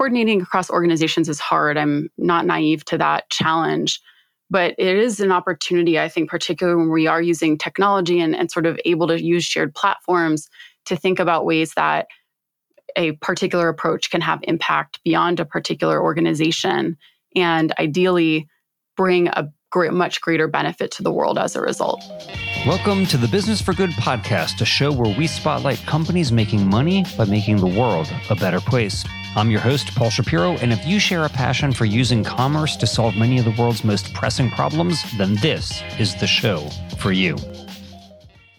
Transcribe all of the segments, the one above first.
coordinating across organizations is hard. I'm not naive to that challenge. But it is an opportunity, I think, particularly when we are using technology and, and sort of able to use shared platforms to think about ways that a particular approach can have impact beyond a particular organization and ideally bring a great, much greater benefit to the world as a result. Welcome to the Business for Good podcast, a show where we spotlight companies making money by making the world a better place. I'm your host, Paul Shapiro, and if you share a passion for using commerce to solve many of the world's most pressing problems, then this is the show for you.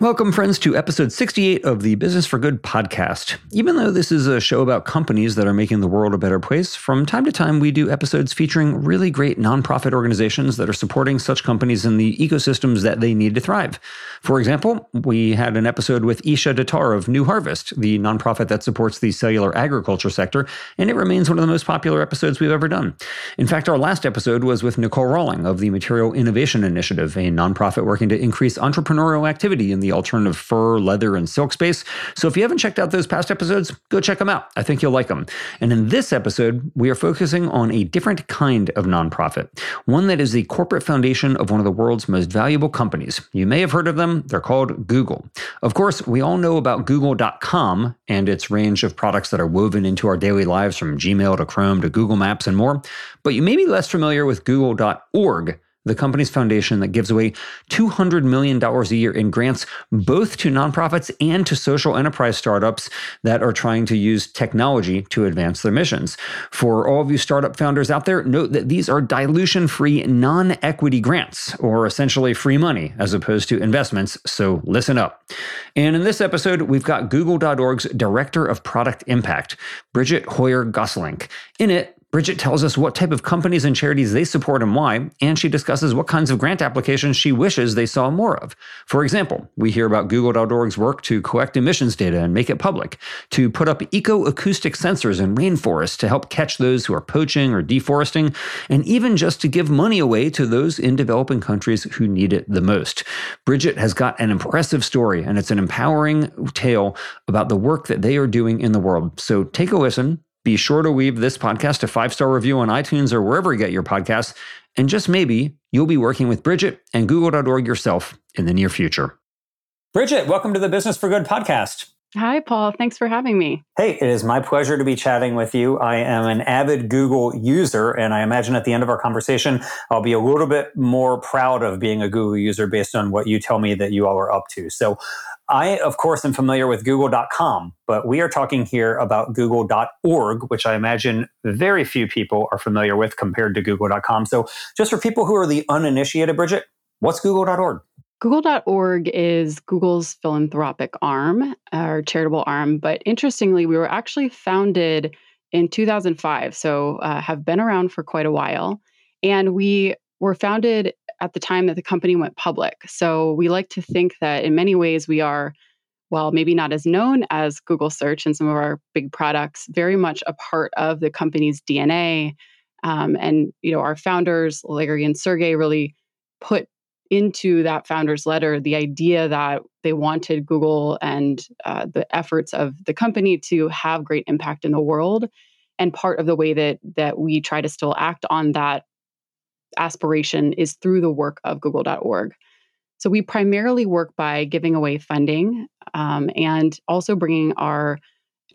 Welcome, friends, to episode 68 of the Business for Good podcast. Even though this is a show about companies that are making the world a better place, from time to time we do episodes featuring really great nonprofit organizations that are supporting such companies in the ecosystems that they need to thrive. For example, we had an episode with Isha Datar of New Harvest, the nonprofit that supports the cellular agriculture sector, and it remains one of the most popular episodes we've ever done. In fact, our last episode was with Nicole Rawling of the Material Innovation Initiative, a nonprofit working to increase entrepreneurial activity in the alternative fur, leather, and silk space. So if you haven't checked out those past episodes, go check them out. I think you'll like them. And in this episode, we are focusing on a different kind of nonprofit, one that is the corporate foundation of one of the world's most valuable companies. You may have heard of them. They're called Google. Of course, we all know about Google.com and its range of products that are woven into our daily lives from Gmail to Chrome to Google Maps and more. But you may be less familiar with Google.org the company's foundation that gives away $200 million a year in grants both to nonprofits and to social enterprise startups that are trying to use technology to advance their missions. For all of you startup founders out there, note that these are dilution free, non equity grants, or essentially free money as opposed to investments. So listen up. And in this episode, we've got Google.org's Director of Product Impact, Brigitte Hoyer Gosselink. In it, Brigitte tells us what type of companies and charities they support and why, and she discusses what kinds of grant applications she wishes they saw more of. For example, we hear about Google.org's work to collect emissions data and make it public, to put up eco-acoustic sensors in rainforests to help catch those who are poaching or deforesting, and even just to give money away to those in developing countries who need it the most. Brigitte has got an impressive story, and it's an empowering tale about the work that they are doing in the world. So take a listen be sure to leave this podcast a five star review on iTunes or wherever you get your podcasts. And just maybe you'll be working with Brigitte and Google.org yourself in the near future. Brigitte, welcome to the Business for Good podcast. Hi, Paul. Thanks for having me. Hey, it is my pleasure to be chatting with you. I am an avid Google user, and I imagine at the end of our conversation, I'll be a little bit more proud of being a Google user based on what you tell me that you all are up to. So, I, of course, am familiar with google.com, but we are talking here about google.org, which I imagine very few people are familiar with compared to google.com. So, just for people who are the uninitiated, Brigitte, what's google.org? Google.org is Google's philanthropic arm or charitable arm. But interestingly, we were actually founded in 2005, so uh, have been around for quite a while. And we were founded at the time that the company went public. So we like to think that in many ways we are, well, maybe not as known as Google Search and some of our big products, very much a part of the company's DNA. Um, and you know, our founders, Larry and Sergey, really put into that founder's letter the idea that they wanted Google and uh, the efforts of the company to have great impact in the world. And part of the way that that we try to still act on that aspiration is through the work of google.org. So we primarily work by giving away funding um, and also bringing our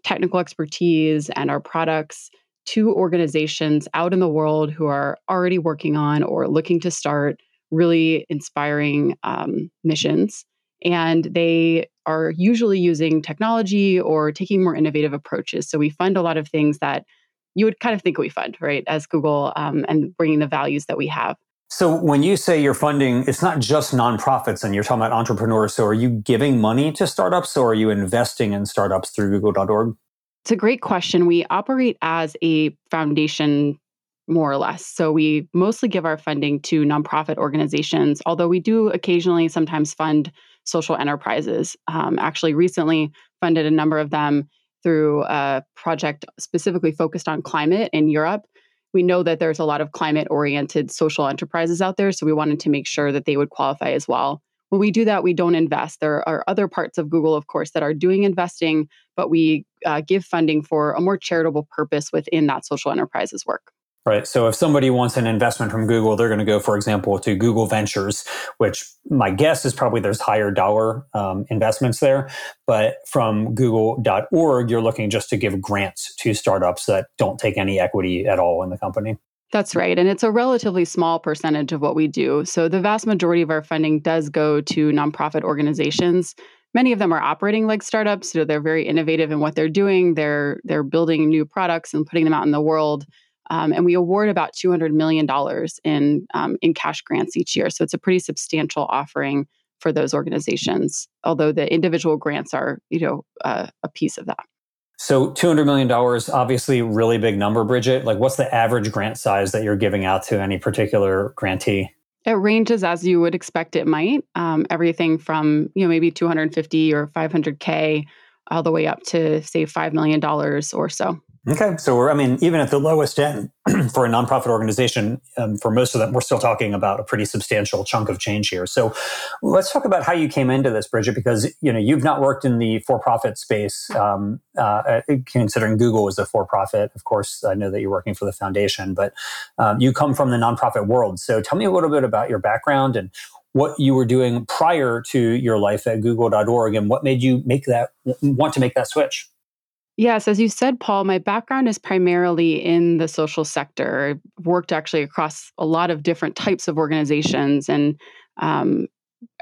technical expertise and our products to organizations out in the world who are already working on or looking to start really inspiring um, missions. And they are usually using technology or taking more innovative approaches. So we fund a lot of things that you would kind of think we fund, right, as Google um, and bringing the values that we have. So when you say you're funding, it's not just nonprofits and you're talking about entrepreneurs. So are you giving money to startups or are you investing in startups through google.org? It's a great question. We operate as a foundation more or less. So we mostly give our funding to nonprofit organizations, although we do occasionally sometimes fund social enterprises. Um, actually, recently funded a number of them through a project specifically focused on climate in Europe. We know that there's a lot of climate oriented social enterprises out there. So we wanted to make sure that they would qualify as well. when we do that, we don't invest. There are other parts of Google, of course, that are doing investing, but we uh, give funding for a more charitable purpose within that social enterprises work. Right. So if somebody wants an investment from Google, they're going to go, for example, to Google Ventures, which my guess is probably there's higher dollar um, investments there. But from google.org, you're looking just to give grants to startups that don't take any equity at all in the company. That's right. And it's a relatively small percentage of what we do. So the vast majority of our funding does go to nonprofit organizations. Many of them are operating like startups. So they're very innovative in what they're doing. They're they're building new products and putting them out in the world. Um, and we award about $200 million in, um, in cash grants each year. So it's a pretty substantial offering for those organizations, although the individual grants are, you know, uh, a piece of that. So $200 million, obviously really big number, Brigitte. Like what's the average grant size that you're giving out to any particular grantee? It ranges as you would expect it might. Um, everything from, you know, maybe 250 or 500K all the way up to say $5 million or so. Okay, so we're, I mean, even at the lowest end for a nonprofit organization, um, for most of them, we're still talking about a pretty substantial chunk of change here. So let's talk about how you came into this, Brigitte, because you know you've not worked in the for-profit space. Um, uh, considering Google is a for-profit, of course, I know that you're working for the foundation, but um, you come from the nonprofit world. So tell me a little bit about your background and what you were doing prior to your life at Google.org, and what made you make that want to make that switch. Yes, as you said, Paul, my background is primarily in the social sector. I've worked actually across a lot of different types of organizations and um,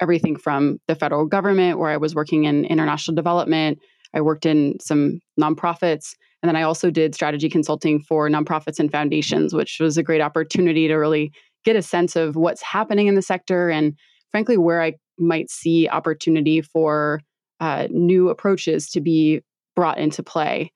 everything from the federal government, where I was working in international development. I worked in some nonprofits. And then I also did strategy consulting for nonprofits and foundations, which was a great opportunity to really get a sense of what's happening in the sector and, frankly, where I might see opportunity for uh, new approaches to be brought into play.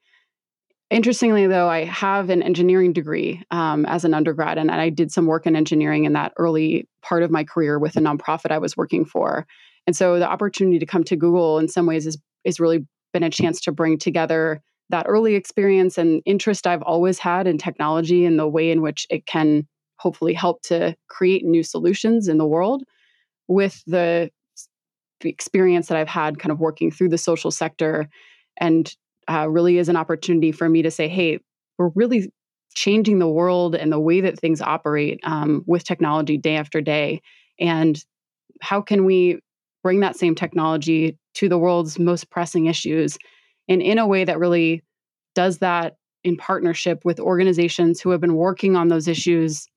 Interestingly, though, I have an engineering degree um, as an undergrad, and I did some work in engineering in that early part of my career with a nonprofit I was working for. And so the opportunity to come to Google in some ways is, is really been a chance to bring together that early experience and interest I've always had in technology and the way in which it can hopefully help to create new solutions in the world with the, the experience that I've had kind of working through the social sector and uh, really is an opportunity for me to say, hey, we're really changing the world and the way that things operate um, with technology day after day. And how can we bring that same technology to the world's most pressing issues and in a way that really does that in partnership with organizations who have been working on those issues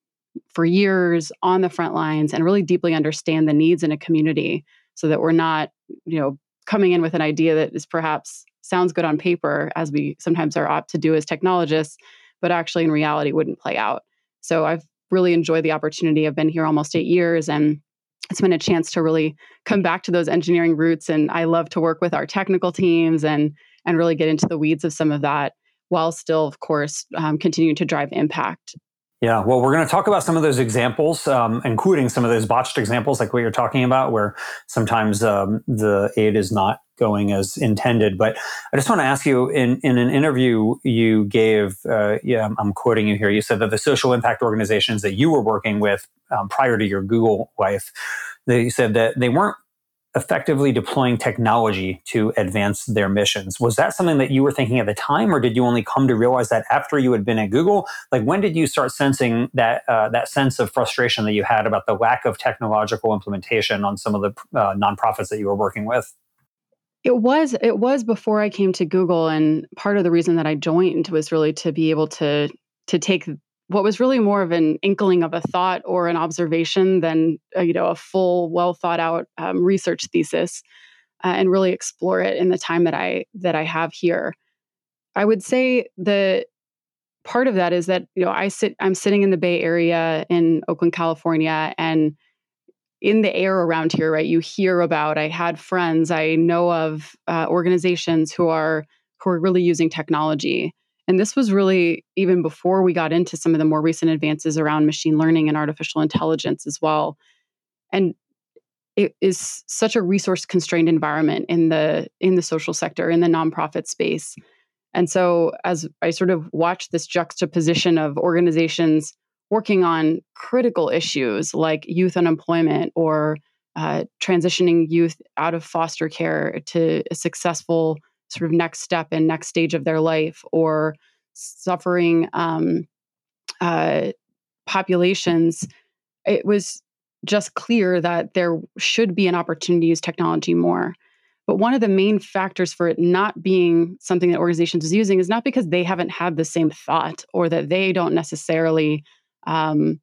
for years on the front lines and really deeply understand the needs in a community so that we're not you know coming in with an idea that is perhaps sounds good on paper, as we sometimes are apt to do as technologists, but actually in reality wouldn't play out. So I've really enjoyed the opportunity. I've been here almost eight years and it's been a chance to really come back to those engineering roots. And I love to work with our technical teams and and really get into the weeds of some of that while still, of course, um, continuing to drive impact yeah, well, we're going to talk about some of those examples, um, including some of those botched examples, like what you're talking about, where sometimes um, the aid is not going as intended. But I just want to ask you in, in an interview you gave, uh, yeah, I'm quoting you here. You said that the social impact organizations that you were working with um, prior to your Google wife, they said that they weren't effectively deploying technology to advance their missions. Was that something that you were thinking at the time, or did you only come to realize that after you had been at Google? Like, when did you start sensing that uh, that sense of frustration that you had about the lack of technological implementation on some of the uh, nonprofits that you were working with? It was it was before I came to Google, and part of the reason that I joined was really to be able to to take what was really more of an inkling of a thought or an observation than uh, you know a full well thought out um, research thesis uh, and really explore it in the time that i that i have here. I would say the part of that is that you know i sit i'm sitting in the bay area in oakland california and in the air around here right you hear about i had friends i know of uh, organizations who are who are really using technology and this was really even before we got into some of the more recent advances around machine learning and artificial intelligence as well. And it is such a resource constrained environment in the in the social sector in the nonprofit space. And so as I sort of watched this juxtaposition of organizations working on critical issues like youth unemployment or uh, transitioning youth out of foster care to a successful sort of next step and next stage of their life, or suffering um, uh, populations, it was just clear that there should be an opportunity to use technology more. But one of the main factors for it not being something that organizations is using is not because they haven't had the same thought or that they don't necessarily um,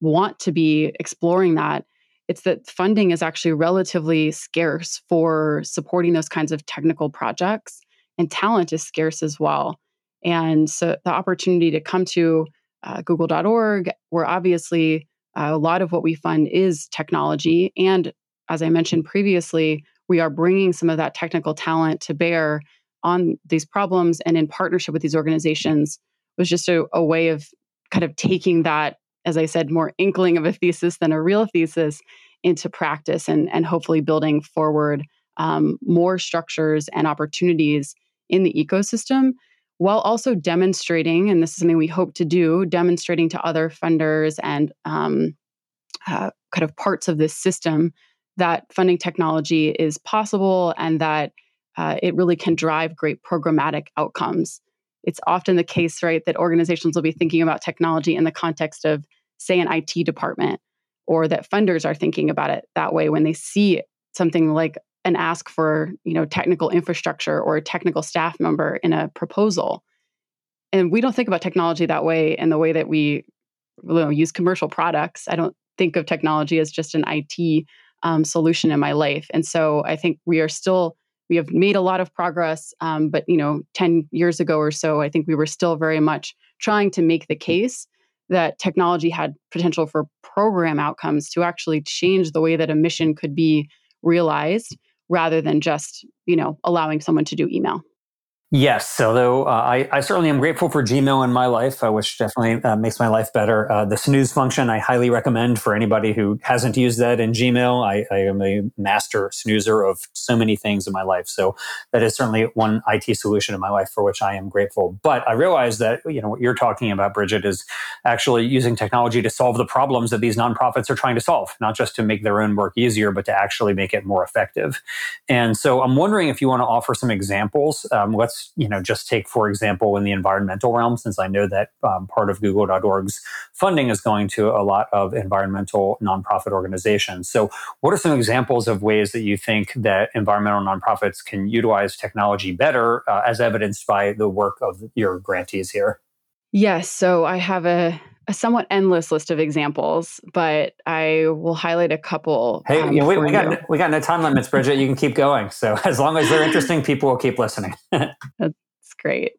want to be exploring that. It's that funding is actually relatively scarce for supporting those kinds of technical projects, and talent is scarce as well. And so the opportunity to come to uh, google.org, where obviously uh, a lot of what we fund is technology. And as I mentioned previously, we are bringing some of that technical talent to bear on these problems and in partnership with these organizations was just a, a way of kind of taking that, as I said, more inkling of a thesis than a real thesis into practice and, and hopefully building forward um, more structures and opportunities in the ecosystem while also demonstrating, and this is something we hope to do, demonstrating to other funders and um, uh, kind of parts of this system that funding technology is possible and that uh, it really can drive great programmatic outcomes. It's often the case, right, that organizations will be thinking about technology in the context of, say, an IT department, or that funders are thinking about it that way when they see something like an ask for you know technical infrastructure or a technical staff member in a proposal. And we don't think about technology that way in the way that we you know, use commercial products. I don't think of technology as just an it um, solution in my life. And so i think we are still we have made a lot of progress um, but you know 10 years ago or so i think we were still very much trying to make the case that technology had potential for program outcomes to actually change the way that a mission could be realized rather than just, you know, allowing someone to do email. Yes, although uh, I, I, certainly am grateful for Gmail in my life, uh, which definitely uh, makes my life better. Uh, the snooze function I highly recommend for anybody who hasn't used that in Gmail. I, I, am a master snoozer of so many things in my life, so that is certainly one IT solution in my life for which I am grateful. But I realize that you know what you're talking about, Brigitte, is actually using technology to solve the problems that these nonprofits are trying to solve, not just to make their own work easier, but to actually make it more effective. And so I'm wondering if you want to offer some examples. Um, let's let's you know just take for example in the environmental realm since i know that um, part of google.org's funding is going to a lot of environmental nonprofit organizations. So what are some examples of ways that you think that environmental nonprofits can utilize technology better uh, as evidenced by the work of your grantees here? Yes so i have a a somewhat endless list of examples, but I will highlight a couple. Hey, um, we, we got no, we got no time limits, Brigitte. You can keep going. So as long as they're interesting, people will keep listening. That's great.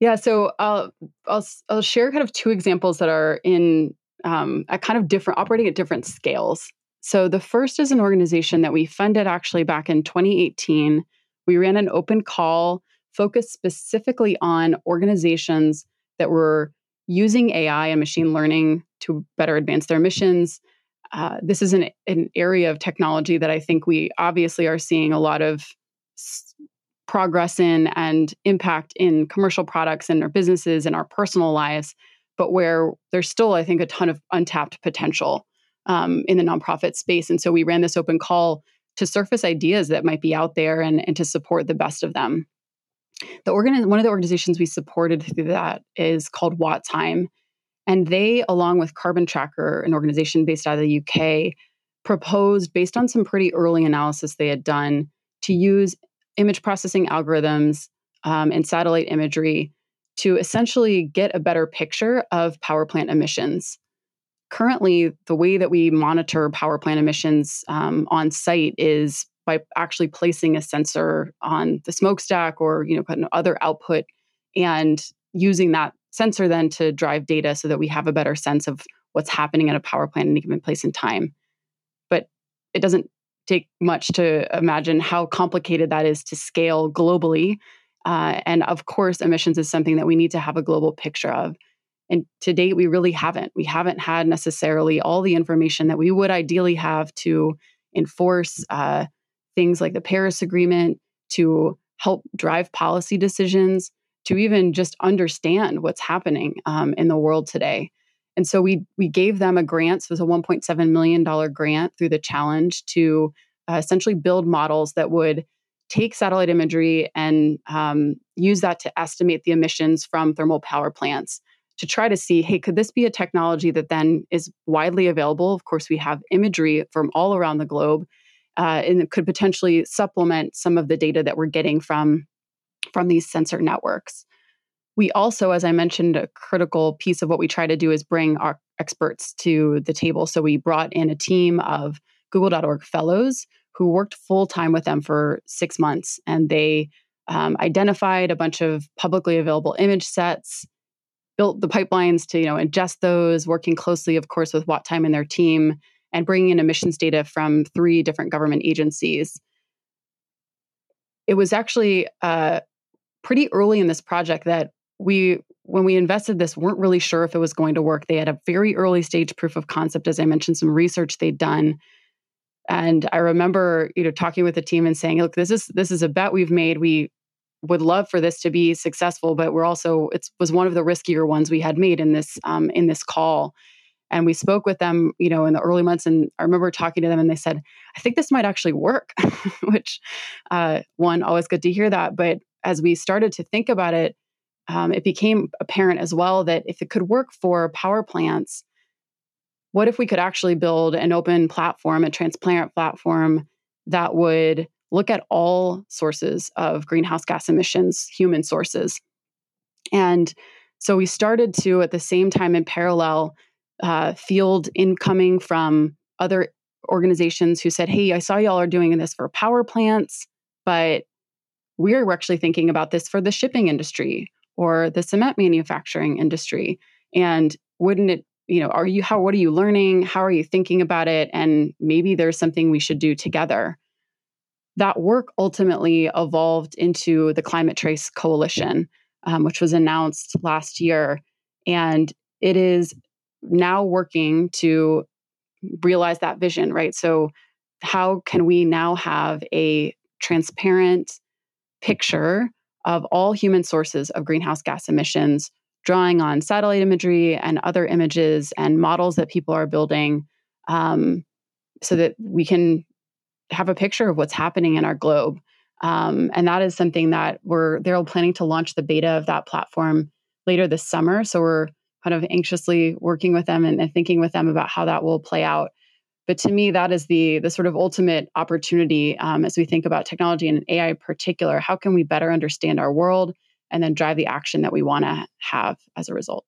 Yeah, so I'll I'll I'll share kind of two examples that are in um, a kind of different operating at different scales. So the first is an organization that we funded actually back in 2018. We ran an open call focused specifically on organizations that were using AI and machine learning to better advance their missions. Uh, this is an, an area of technology that I think we obviously are seeing a lot of s- progress in and impact in commercial products and our businesses and our personal lives, but where there's still, I think, a ton of untapped potential um, in the nonprofit space. And so we ran this open call to surface ideas that might be out there and, and to support the best of them. The organ- one of the organizations we supported through that is called WattTime. And they, along with Carbon Tracker, an organization based out of the UK, proposed, based on some pretty early analysis they had done, to use image processing algorithms um, and satellite imagery to essentially get a better picture of power plant emissions. Currently, the way that we monitor power plant emissions um, on site is by actually placing a sensor on the smokestack or you know other output and using that sensor then to drive data so that we have a better sense of what's happening at a power plant in any given place in time. But it doesn't take much to imagine how complicated that is to scale globally uh, and of course emissions is something that we need to have a global picture of. And to date we really haven't. We haven't had necessarily all the information that we would ideally have to enforce uh, things like the Paris Agreement to help drive policy decisions, to even just understand what's happening um, in the world today. And so we we gave them a grant. So it was a 1.7 million dollar grant through the challenge to uh, essentially build models that would take satellite imagery and um, use that to estimate the emissions from thermal power plants to try to see hey could this be a technology that then is widely available of course we have imagery from all around the globe uh, and it could potentially supplement some of the data that we're getting from from these sensor networks. We also as i mentioned a critical piece of what we try to do is bring our experts to the table. So we brought in a team of google.org fellows who worked full time with them for six months and they um, identified a bunch of publicly available image sets built the pipelines to you know ingest those working closely of course with WattTime and their team and bringing in emissions data from three different government agencies. It was actually uh, pretty early in this project that we when we invested this weren't really sure if it was going to work. They had a very early stage proof of concept as i mentioned some research they'd done. And i remember you know talking with the team and saying look this is this is a bet we've made. We would love for this to be successful, but we're also it was one of the riskier ones we had made in this um, in this call. And we spoke with them, you know, in the early months, and I remember talking to them, and they said, "I think this might actually work," which uh, one always good to hear that. But as we started to think about it, um, it became apparent as well that if it could work for power plants, what if we could actually build an open platform, a transparent platform that would look at all sources of greenhouse gas emissions, human sources. And so we started to, at the same time, in parallel, uh, field incoming from other organizations who said, Hey, I saw y'all are doing this for power plants, but we're actually thinking about this for the shipping industry or the cement manufacturing industry. And wouldn't it, you know, are you, how, what are you learning? How are you thinking about it? And maybe there's something we should do together that work ultimately evolved into the Climate Trace Coalition, um, which was announced last year. And it is now working to realize that vision, right? So, how can we now have a transparent picture of all human sources of greenhouse gas emissions, drawing on satellite imagery and other images and models that people are building um, so that we can have a picture of what's happening in our globe. Um, and that is something that we're they're planning to launch the beta of that platform later this summer. So we're kind of anxiously working with them and, and thinking with them about how that will play out. But to me, that is the the sort of ultimate opportunity um, as we think about technology and AI in particular. How can we better understand our world and then drive the action that we want to have as a result?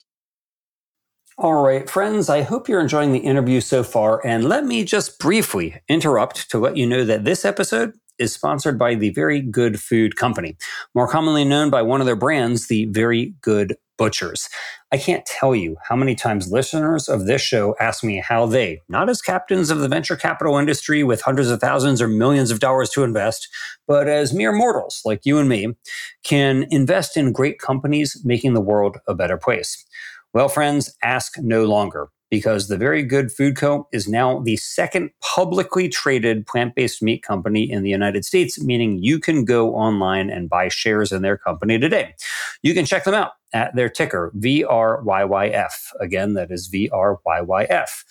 All right, friends, I hope you're enjoying the interview so far. And let me just briefly interrupt to let you know that this episode is sponsored by the Very Good Food Company, more commonly known by one of their brands, the Very Good Butchers. I can't tell you how many times listeners of this show ask me how they, not as captains of the venture capital industry with hundreds of thousands or millions of dollars to invest, but as mere mortals like you and me, can invest in great companies making the world a better place. Well, friends, ask no longer because the Very Good Food Co. is now the second publicly traded plant based meat company in the United States, meaning you can go online and buy shares in their company today. You can check them out at their ticker, VRYYF. Again, that is VRYYF.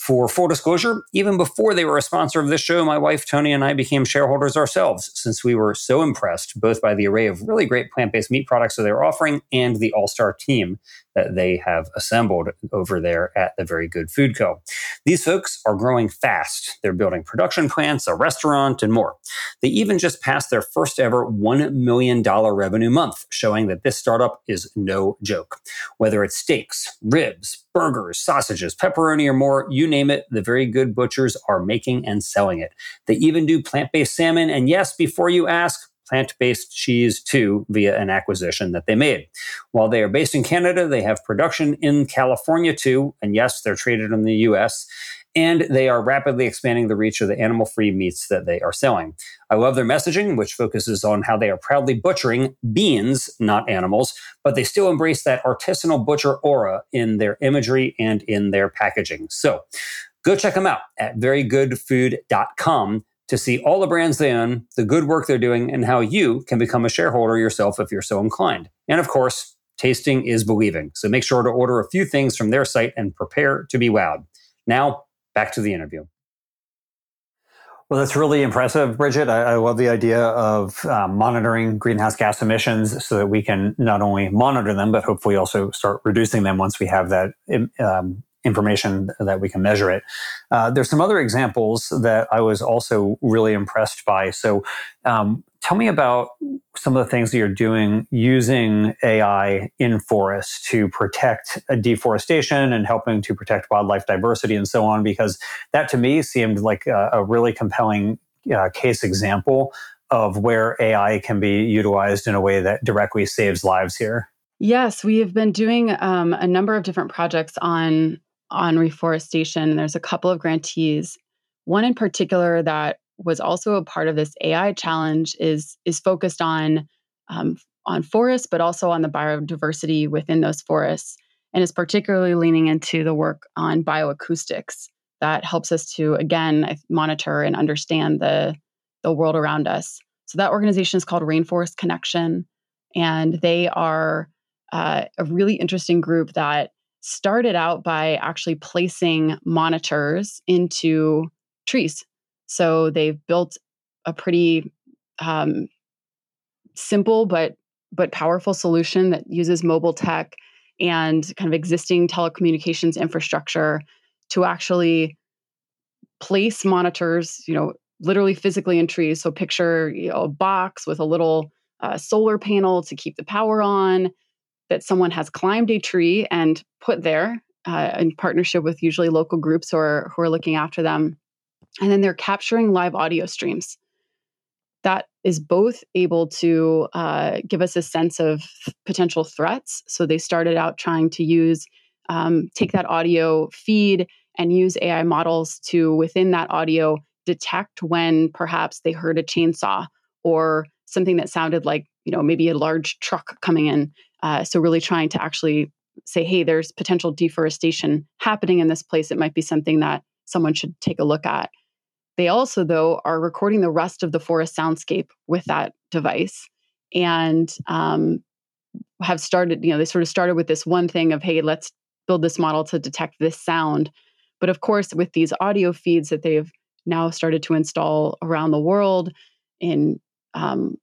For full disclosure, even before they were a sponsor of this show, my wife Toni and I became shareholders ourselves since we were so impressed both by the array of really great plant based meat products that they were offering and the all star team that they have assembled over there at the Very Good Food Co. These folks are growing fast. They're building production plants, a restaurant, and more. They even just passed their first ever $1 million revenue month, showing that this startup is no joke. Whether it's steaks, ribs, burgers, sausages, pepperoni, or more, you name it, the Very Good Butchers are making and selling it. They even do plant based salmon. And yes, before you ask, plant based cheese too via an acquisition that they made. While they are based in Canada, they have production in California too. And yes, they're traded in the US. And they are rapidly expanding the reach of the animal free meats that they are selling. I love their messaging, which focuses on how they are proudly butchering beans, not animals, but they still embrace that artisanal butcher aura in their imagery and in their packaging. So go check them out at verygoodfood.com to see all the brands they own, the good work they're doing, and how you can become a shareholder yourself if you're so inclined. And of course, tasting is believing. So make sure to order a few things from their site and prepare to be wowed. Now, back to the interview. Well, that's really impressive, Brigitte. I, I love the idea of um, monitoring greenhouse gas emissions so that we can not only monitor them, but hopefully also start reducing them once we have that um, information that we can measure it. Uh, there's some other examples that I was also really impressed by. So, um, tell me about some of the things that you're doing using AI in forests to protect deforestation and helping to protect wildlife diversity and so on, because that to me seemed like a, a really compelling uh, case example of where AI can be utilized in a way that directly saves lives here. Yes, we have been doing um, a number of different projects on on reforestation. There's a couple of grantees. One in particular that was also a part of this AI challenge is is focused on um, on forests, but also on the biodiversity within those forests, and is particularly leaning into the work on bioacoustics that helps us to again monitor and understand the the world around us. So that organization is called Rainforest Connection, and they are uh, a really interesting group that started out by actually placing monitors into trees. So they've built a pretty um, simple but but powerful solution that uses mobile tech and kind of existing telecommunications infrastructure to actually place monitors, you know, literally physically in trees. So picture you know, a box with a little uh, solar panel to keep the power on, that someone has climbed a tree and put there uh, in partnership with usually local groups or who are looking after them and then they're capturing live audio streams. That is both able to uh, give us a sense of potential threats so they started out trying to use um, take that audio feed and use ai models to within that audio detect when perhaps they heard a chainsaw or something that sounded like you know maybe a large truck coming in uh, so, really trying to actually say, hey, there's potential deforestation happening in this place. It might be something that someone should take a look at. They also, though, are recording the rest of the forest soundscape with that device and um, have started, you know, they sort of started with this one thing of, hey, let's build this model to detect this sound. But of course, with these audio feeds that they've now started to install around the world in um,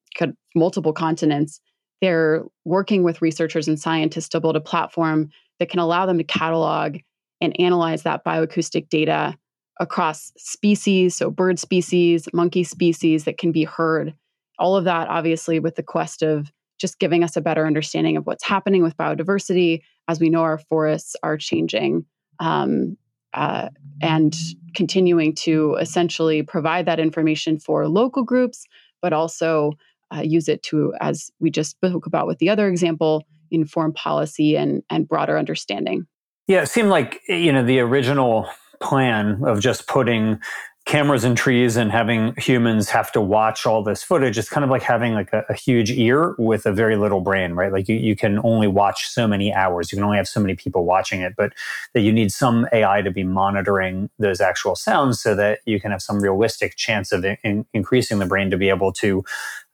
multiple continents, they're working with researchers and scientists to build a platform that can allow them to catalog and analyze that bioacoustic data across species, so bird species, monkey species that can be heard. All of that, obviously, with the quest of just giving us a better understanding of what's happening with biodiversity as we know our forests are changing um, uh, and continuing to essentially provide that information for local groups, but also uh, use it to, as we just spoke about with the other example, inform policy and, and broader understanding. Yeah, it seemed like you know the original plan of just putting cameras in trees and having humans have to watch all this footage it's kind of like having like a, a, huge ear with a very little brain right? Like you, you can only watch so many hours. You can only have so many people watching it but that you need some ai to be monitoring those actual sounds so that you can have some realistic chance of in, increasing the brain to be able to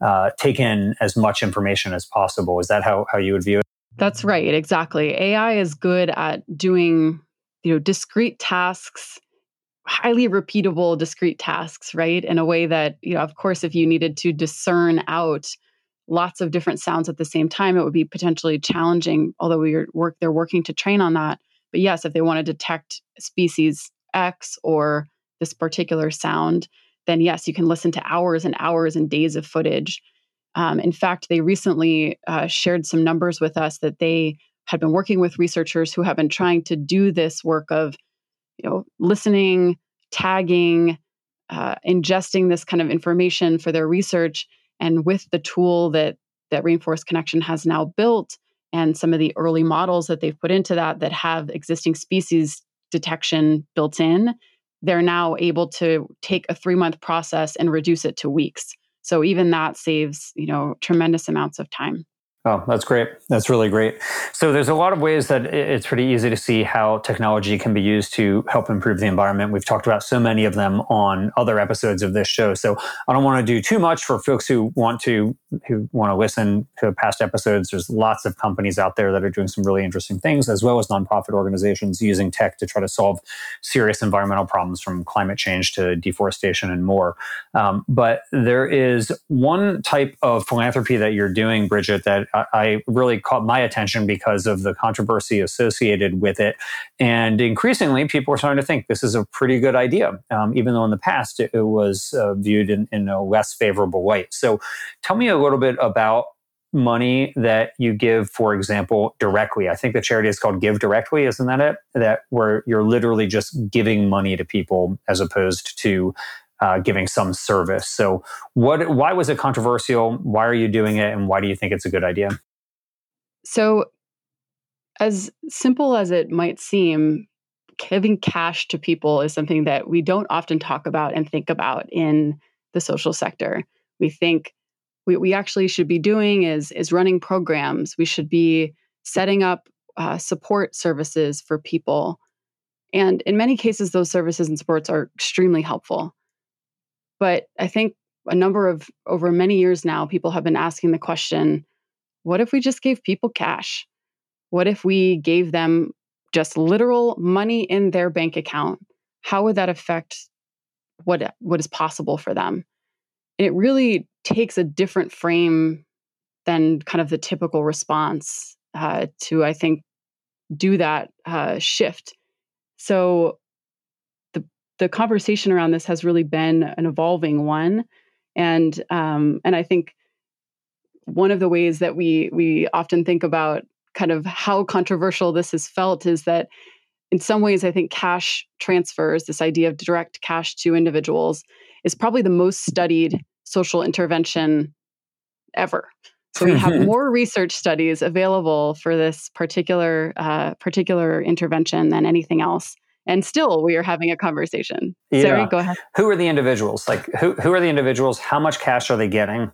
uh, take in as much information as possible. Is that how, how you would view it? That's right exactly. Ai is good at doing you know discrete tasks highly repeatable discrete tasks right in a way that you know of course if you needed to discern out lots of different sounds at the same time it would be potentially challenging although we are work they're working to train on that. But yes if they want to detect species x or this particular sound then yes you can listen to hours and hours and days of footage. Um, in fact they recently uh, shared some numbers with us that they had been working with researchers who have been trying to do this work of you know, listening, tagging, uh, ingesting this kind of information for their research. And with the tool that that Rainforest Connection has now built, and some of the early models that they've put into that that have existing species detection built in, they're now able to take a three month process and reduce it to weeks. So even that saves, you know, tremendous amounts of time. Oh, that's great. That's really great. So there's a lot of ways that it's pretty easy to see how technology can be used to help improve the environment. We've talked about so many of them on other episodes of this show. So I don't want to do too much for folks who want to who want to listen to past episodes. There's lots of companies out there that are doing some really interesting things, as well as nonprofit organizations using tech to try to solve serious environmental problems from climate change to deforestation and more. Um, but there is one type of philanthropy that you're doing, Brigitte, that I really caught my attention because of the controversy associated with it. And increasingly, people are starting to think this is a pretty good idea, um, even though in the past it, it was uh, viewed in, in a less favorable light. So, tell me a little bit about money that you give, for example, directly. I think the charity is called Give Directly, isn't that it? That where you're literally just giving money to people as opposed to uh, giving some service. So, what? Why was it controversial? Why are you doing it, and why do you think it's a good idea? So, as simple as it might seem, giving cash to people is something that we don't often talk about and think about in the social sector. We think what we actually should be doing is is running programs. We should be setting up uh, support services for people. And in many cases, those services and supports are extremely helpful. But I think a number of over many years now, people have been asking the question what if we just gave people cash? What if we gave them just literal money in their bank account? How would that affect what, what is possible for them? And it really takes a different frame than kind of the typical response uh, to, I think, do that uh, shift. So the conversation around this has really been an evolving one, and um, and I think one of the ways that we we often think about kind of how controversial this has felt is that in some ways I think cash transfers, this idea of direct cash to individuals, is probably the most studied social intervention ever. So we have more research studies available for this particular uh, particular intervention than anything else and still we are having a conversation. Yeah. Sarah, go ahead. Who are the individuals? Like who who are the individuals? How much cash are they getting?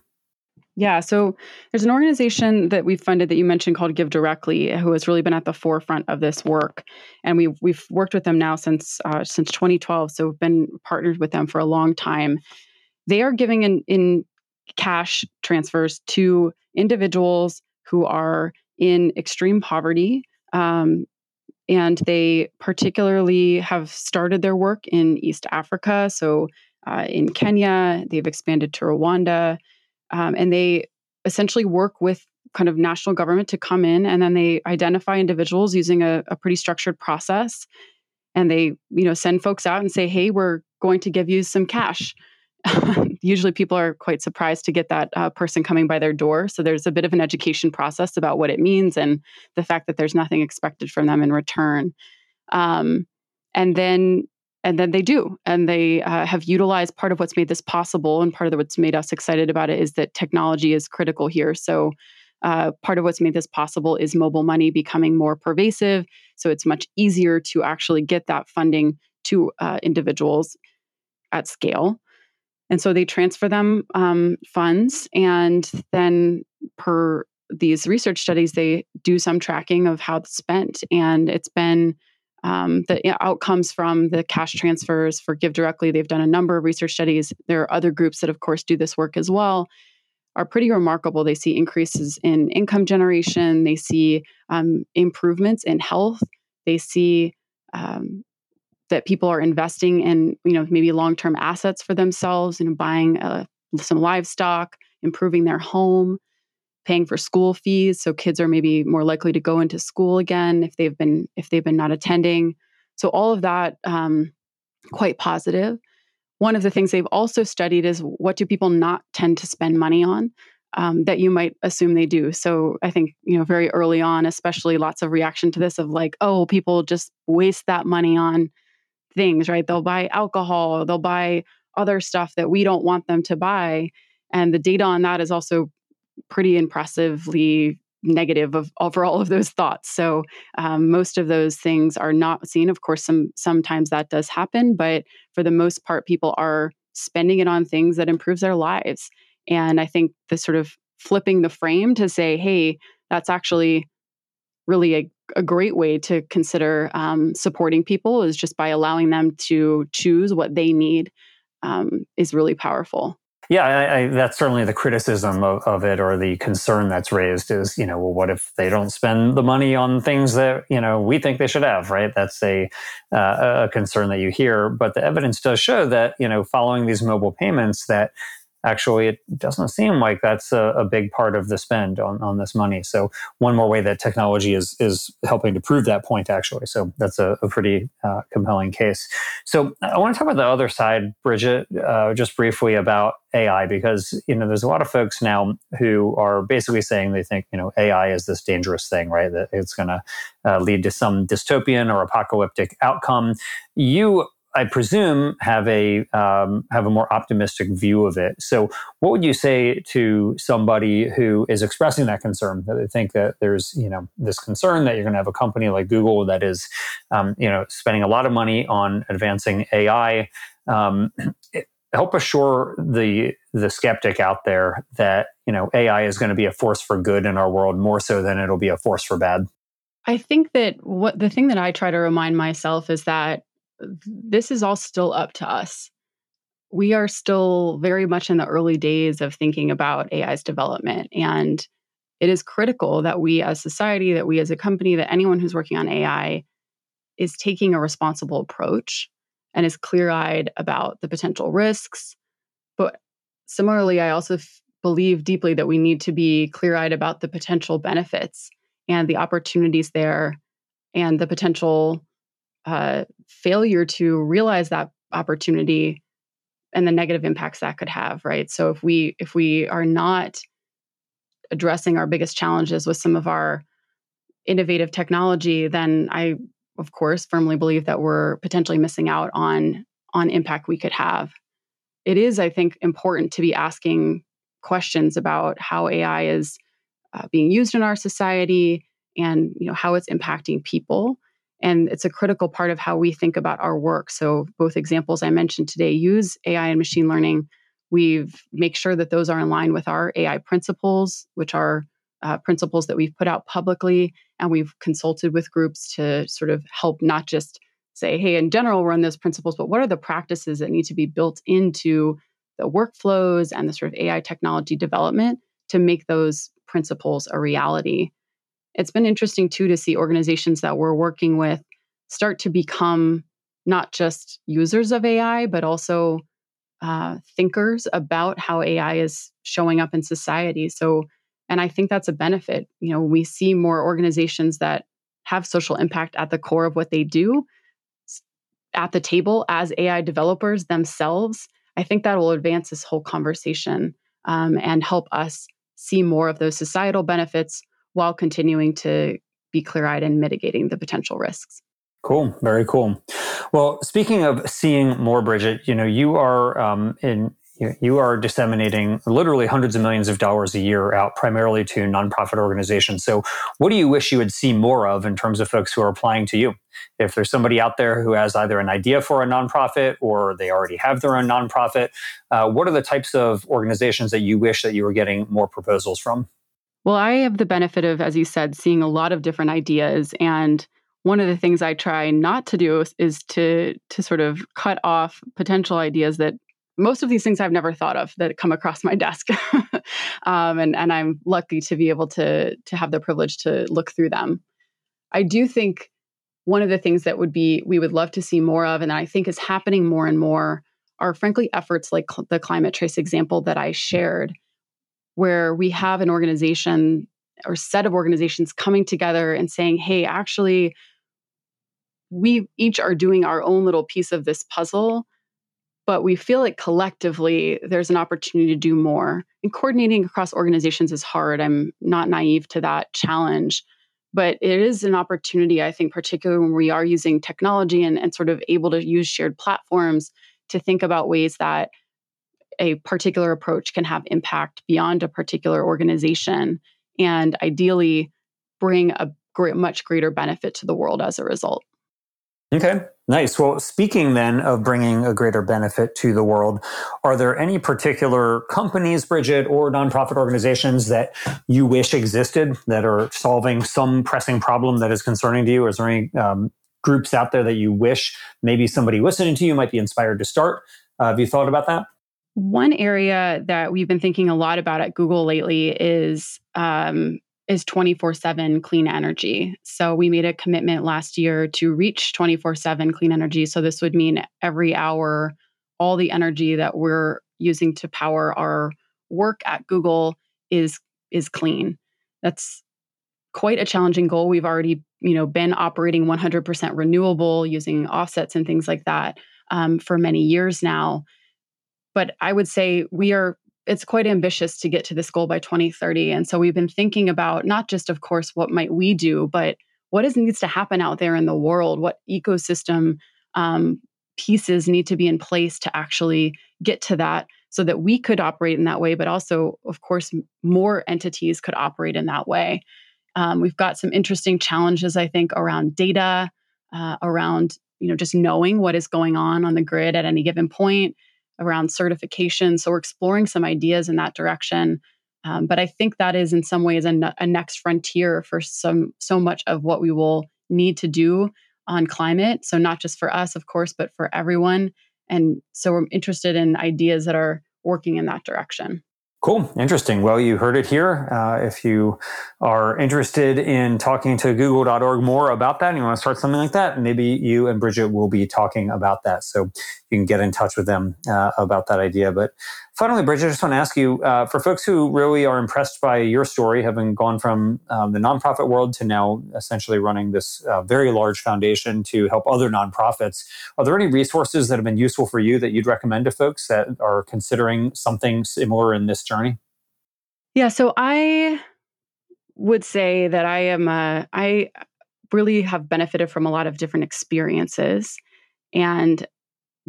Yeah, so there's an organization that we've funded that you mentioned called Give Directly, who has really been at the forefront of this work, and we've we've worked with them now since uh, since 2012. So we've been partnered with them for a long time. They are giving in in cash transfers to individuals who are in extreme poverty, um, and they particularly have started their work in East Africa. So uh, in Kenya, they've expanded to Rwanda, um, and they essentially work with kind of national government to come in and then they identify individuals using a, a pretty structured process and they you know send folks out and say hey we're going to give you some cash usually people are quite surprised to get that uh, person coming by their door. So there's a bit of an education process about what it means and the fact that there's nothing expected from them in return. Um, and then and then they do and they uh, have utilized part of what's made this possible and part of what's made us excited about it is that technology is critical here so uh, part of what's made this possible is mobile money becoming more pervasive so it's much easier to actually get that funding to uh, individuals at scale and so they transfer them um, funds, and then per these research studies, they do some tracking of how it's spent. And it's been um, the outcomes from the cash transfers for Give Directly. They've done a number of research studies. There are other groups that, of course, do this work as well. Are pretty remarkable. They see increases in income generation. They see um, improvements in health. They see um, that people are investing in you know maybe long-term assets for themselves you know buying uh, some livestock improving their home paying for school fees so kids are maybe more likely to go into school again if they've been if they've been not attending so all of that um, quite positive. one of the things they've also studied is what do people not tend to spend money on um, that you might assume they do. So I think, you know, very early on, especially lots of reaction to this of like, oh, people just waste that money on things, right? They'll buy alcohol, they'll buy other stuff that we don't want them to buy. And the data on that is also pretty impressively negative of over all of those thoughts. So um, most of those things are not seen. Of course, some sometimes that does happen, but for the most part, people are spending it on things that improves their lives. And I think the sort of flipping the frame to say, hey, that's actually really a, a great way to consider um, supporting people is just by allowing them to choose what they need um, is really powerful. Yeah, I, I, that's certainly the criticism of, of, it, or the concern that's raised is, you know, well, what if they don't spend the money on things that you know we think they should have, right? That's a uh, a concern that you hear, but the evidence does show that you know, following these mobile payments, that actually it doesn't seem like that's a, a, big part of the spend on, on this money. So one more way that technology is is helping to prove that point actually. So that's a, a pretty uh, compelling case. So i want to talk about the other side brigitte uh, just briefly about ai because you know there's a lot of folks now who are basically saying they think you know ai is this dangerous thing right? That it's going to uh, lead to some dystopian or apocalyptic outcome. You I presume have a um, have a more optimistic view of it. So, what would you say to somebody who is expressing that concern that they think that there's you know this concern that you're going to have a company like Google that is um, you know spending a lot of money on advancing AI? Um, help assure the the skeptic out there that you know AI is going to be a force for good in our world more so than it'll be a force for bad. I think that what the thing that I try to remind myself is that this is all still up to us. We are still very much in the early days of thinking about AI's development. And it is critical that we as society, that we as a company, that anyone who's working on AI is taking a responsible approach and is clear eyed about the potential risks. But similarly, I also f- believe deeply that we need to be clear eyed about the potential benefits and the opportunities there and the potential uh, failure to realize that opportunity and the negative impacts that could have right? So if we if we are not addressing our biggest challenges with some of our innovative technology then i of course firmly believe that we're potentially missing out on on impact we could have. It is i think important to be asking questions about how ai is uh, being used in our society and you know how it's impacting people and it's a critical part of how we think about our work. So, both examples I mentioned today use AI and machine learning. We've make sure that those are in line with our AI principles, which are uh, principles that we've put out publicly, and we've consulted with groups to sort of help not just say, "Hey, in general, we're on those principles," but what are the practices that need to be built into the workflows and the sort of AI technology development to make those principles a reality it's been interesting too to see organizations that we're working with start to become not just users of AI, but also uh, thinkers about how AI is showing up in society. So, and I think that's a benefit. You know, we see more organizations that have social impact at the core of what they do at the table as AI developers themselves. I think that will advance this whole conversation um, and help us see more of those societal benefits while continuing to be clear eyed and mitigating the potential risks. Cool, very cool. Well, speaking of seeing more, Brigitte, you know you are um, in you are disseminating literally hundreds of millions of dollars a year out primarily to nonprofit organizations. So, what do you wish you would see more of in terms of folks who are applying to you? If there's somebody out there who has either an idea for a nonprofit or they already have their own nonprofit, uh, what are the types of organizations that you wish that you were getting more proposals from? Well, I have the benefit of, as you said, seeing a lot of different ideas. And one of the things I try not to do is, to to sort of cut off potential ideas that most of these things I've never thought of that come across my desk. um, and, and I'm lucky to be able to to have the privilege to look through them. I do think one of the things that would be we would love to see more of, and I think is happening more and more, are frankly efforts like cl- the climate trace example that I shared where we have an organization or set of organizations coming together and saying, hey, actually, we each are doing our own little piece of this puzzle, but we feel like collectively there's an opportunity to do more. And coordinating across organizations is hard. I'm not naive to that challenge, but it is an opportunity, I think, particularly when we are using technology and, and sort of able to use shared platforms to think about ways that a particular approach can have impact beyond a particular organization and ideally bring a great, much greater benefit to the world as a result. Okay, nice. Well, speaking then of bringing a greater benefit to the world, are there any particular companies, Brigitte, or nonprofit organizations that you wish existed that are solving some pressing problem that is concerning to you? Is there any um, groups out there that you wish maybe somebody listening to you might be inspired to start? Uh, have you thought about that? One area that we've been thinking a lot about at Google lately is um, is 24 7 clean energy. So we made a commitment last year to reach 24 7 clean energy. So this would mean every hour, all the energy that we're using to power our work at Google is is clean. That's quite a challenging goal. We've already, you know, been operating 100% renewable using offsets and things like that um, for many years now. But I would say we are it's quite ambitious to get to this goal by 2030. And so we've been thinking about not just, of course, what might we do, but what is needs to happen out there in the world? What ecosystem um, pieces need to be in place to actually get to that so that we could operate in that way, but also, of course, more entities could operate in that way. Um, we've got some interesting challenges, I think, around data, uh, around you know just knowing what is going on on the grid at any given point around certification. So we're exploring some ideas in that direction. Um, but I think that is in some ways a, a next frontier for some so much of what we will need to do on climate. So not just for us, of course, but for everyone. And so we're interested in ideas that are working in that direction. Cool. Interesting. Well, you heard it here. Uh, if you are interested in talking to google.org more about that and you want to start something like that, maybe you and Brigitte will be talking about that. So you can get in touch with them uh, about that idea. But finally, Brigitte, I just want to ask you uh, for folks who really are impressed by your story, having gone from um, the nonprofit world to now essentially running this uh, very large foundation to help other nonprofits, are there any resources that have been useful for you that you'd recommend to folks that are considering something similar in this journey? Yeah, so I would say that I am a, I really have benefited from a lot of different experiences. And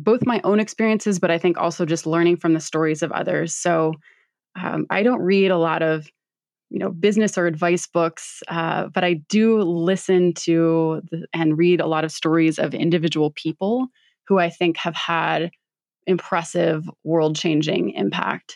both my own experiences, but I think also just learning from the stories of others. So um, I don't read a lot of you know business or advice books uh, but i do listen to the, and read a lot of stories of individual people who i think have had impressive world changing impact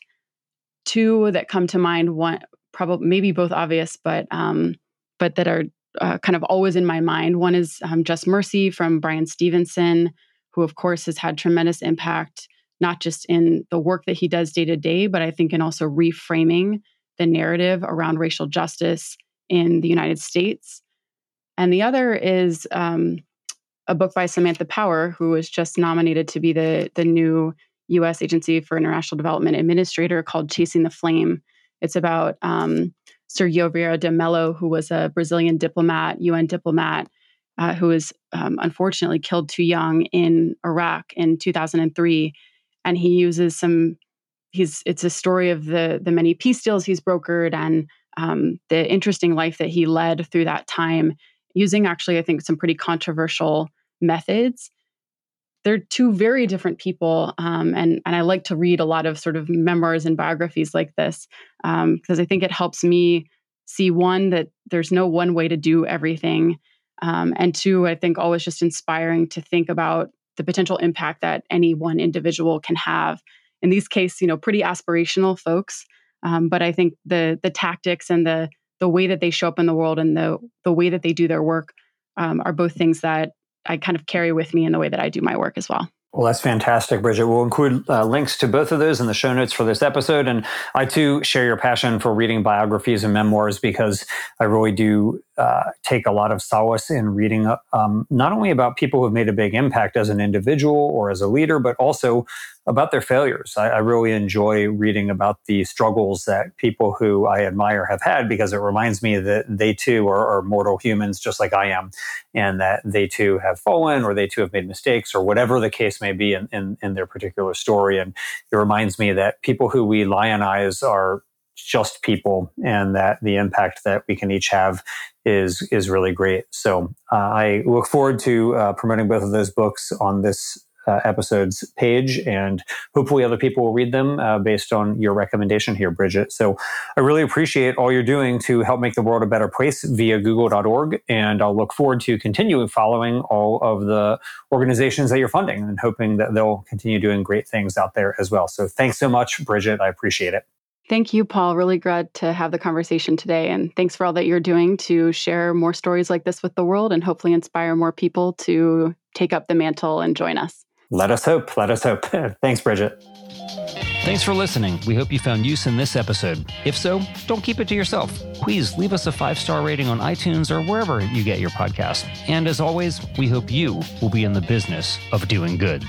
two that come to mind one probably maybe both obvious but um, but that are uh, kind of always in my mind one is um, just mercy from bryan stevenson who, of course, has had tremendous impact, not just in the work that he does day to day, but I think in also reframing the narrative around racial justice in the United States. And the other is um, a book by Samantha Power, who was just nominated to be the, the new U.S. Agency for International Development Administrator called Chasing the Flame. It's about um, Sergio Vieira de Mello, who was a Brazilian diplomat, UN diplomat, uh, who was um, unfortunately killed too young in Iraq in 2003. And he uses some, he's, it's a story of the, the many peace deals he's brokered and um, the interesting life that he led through that time, using actually, I think, some pretty controversial methods. They're two very different people, um, and and I like to read a lot of sort of memoirs and biographies like this because um, I think it helps me see one that there's no one way to do everything, um, and two, I think always just inspiring to think about the potential impact that any one individual can have. In these cases, you know, pretty aspirational folks, um, but I think the the tactics and the the way that they show up in the world and the the way that they do their work um, are both things that I kind of carry with me in the way that I do my work as well. Well, that's fantastic, Brigitte. We'll include uh, links to both of those in the show notes for this episode. And I too share your passion for reading biographies and memoirs because I really do uh, take a lot of solace in reading um, not only about people who have made a big impact as an individual or as a leader, but also about their failures. I, I, really enjoy reading about the struggles that people who I admire have had because it reminds me that they too are, are, mortal humans just like I am, and that they too have fallen or they too have made mistakes or whatever the case may be in, in, in their particular story. And it reminds me that people who we lionize are just people and that the impact that we can each have is is really great so uh, i look forward to uh, promoting both of those books on this uh, episodes page, and hopefully other people will read them uh, based on your recommendation here, Brigitte. So I really appreciate all you're doing to help make the world a better place via google.org. And I'll look forward to continuing following all of the organizations that you're funding and hoping that they'll continue doing great things out there as well. So thanks so much, Brigitte. I appreciate it. Thank you, Paul. Really glad to have the conversation today. And thanks for all that you're doing to share more stories like this with the world and hopefully inspire more people to take up the mantle and join us. Let us hope. Let us hope. thanks, Brigitte. Thanks for listening. We hope you found use in this episode. If so, don't keep it to yourself. Please leave us a five star rating on iTunes or wherever you get your podcast. And as always, we hope you will be in the business of doing good.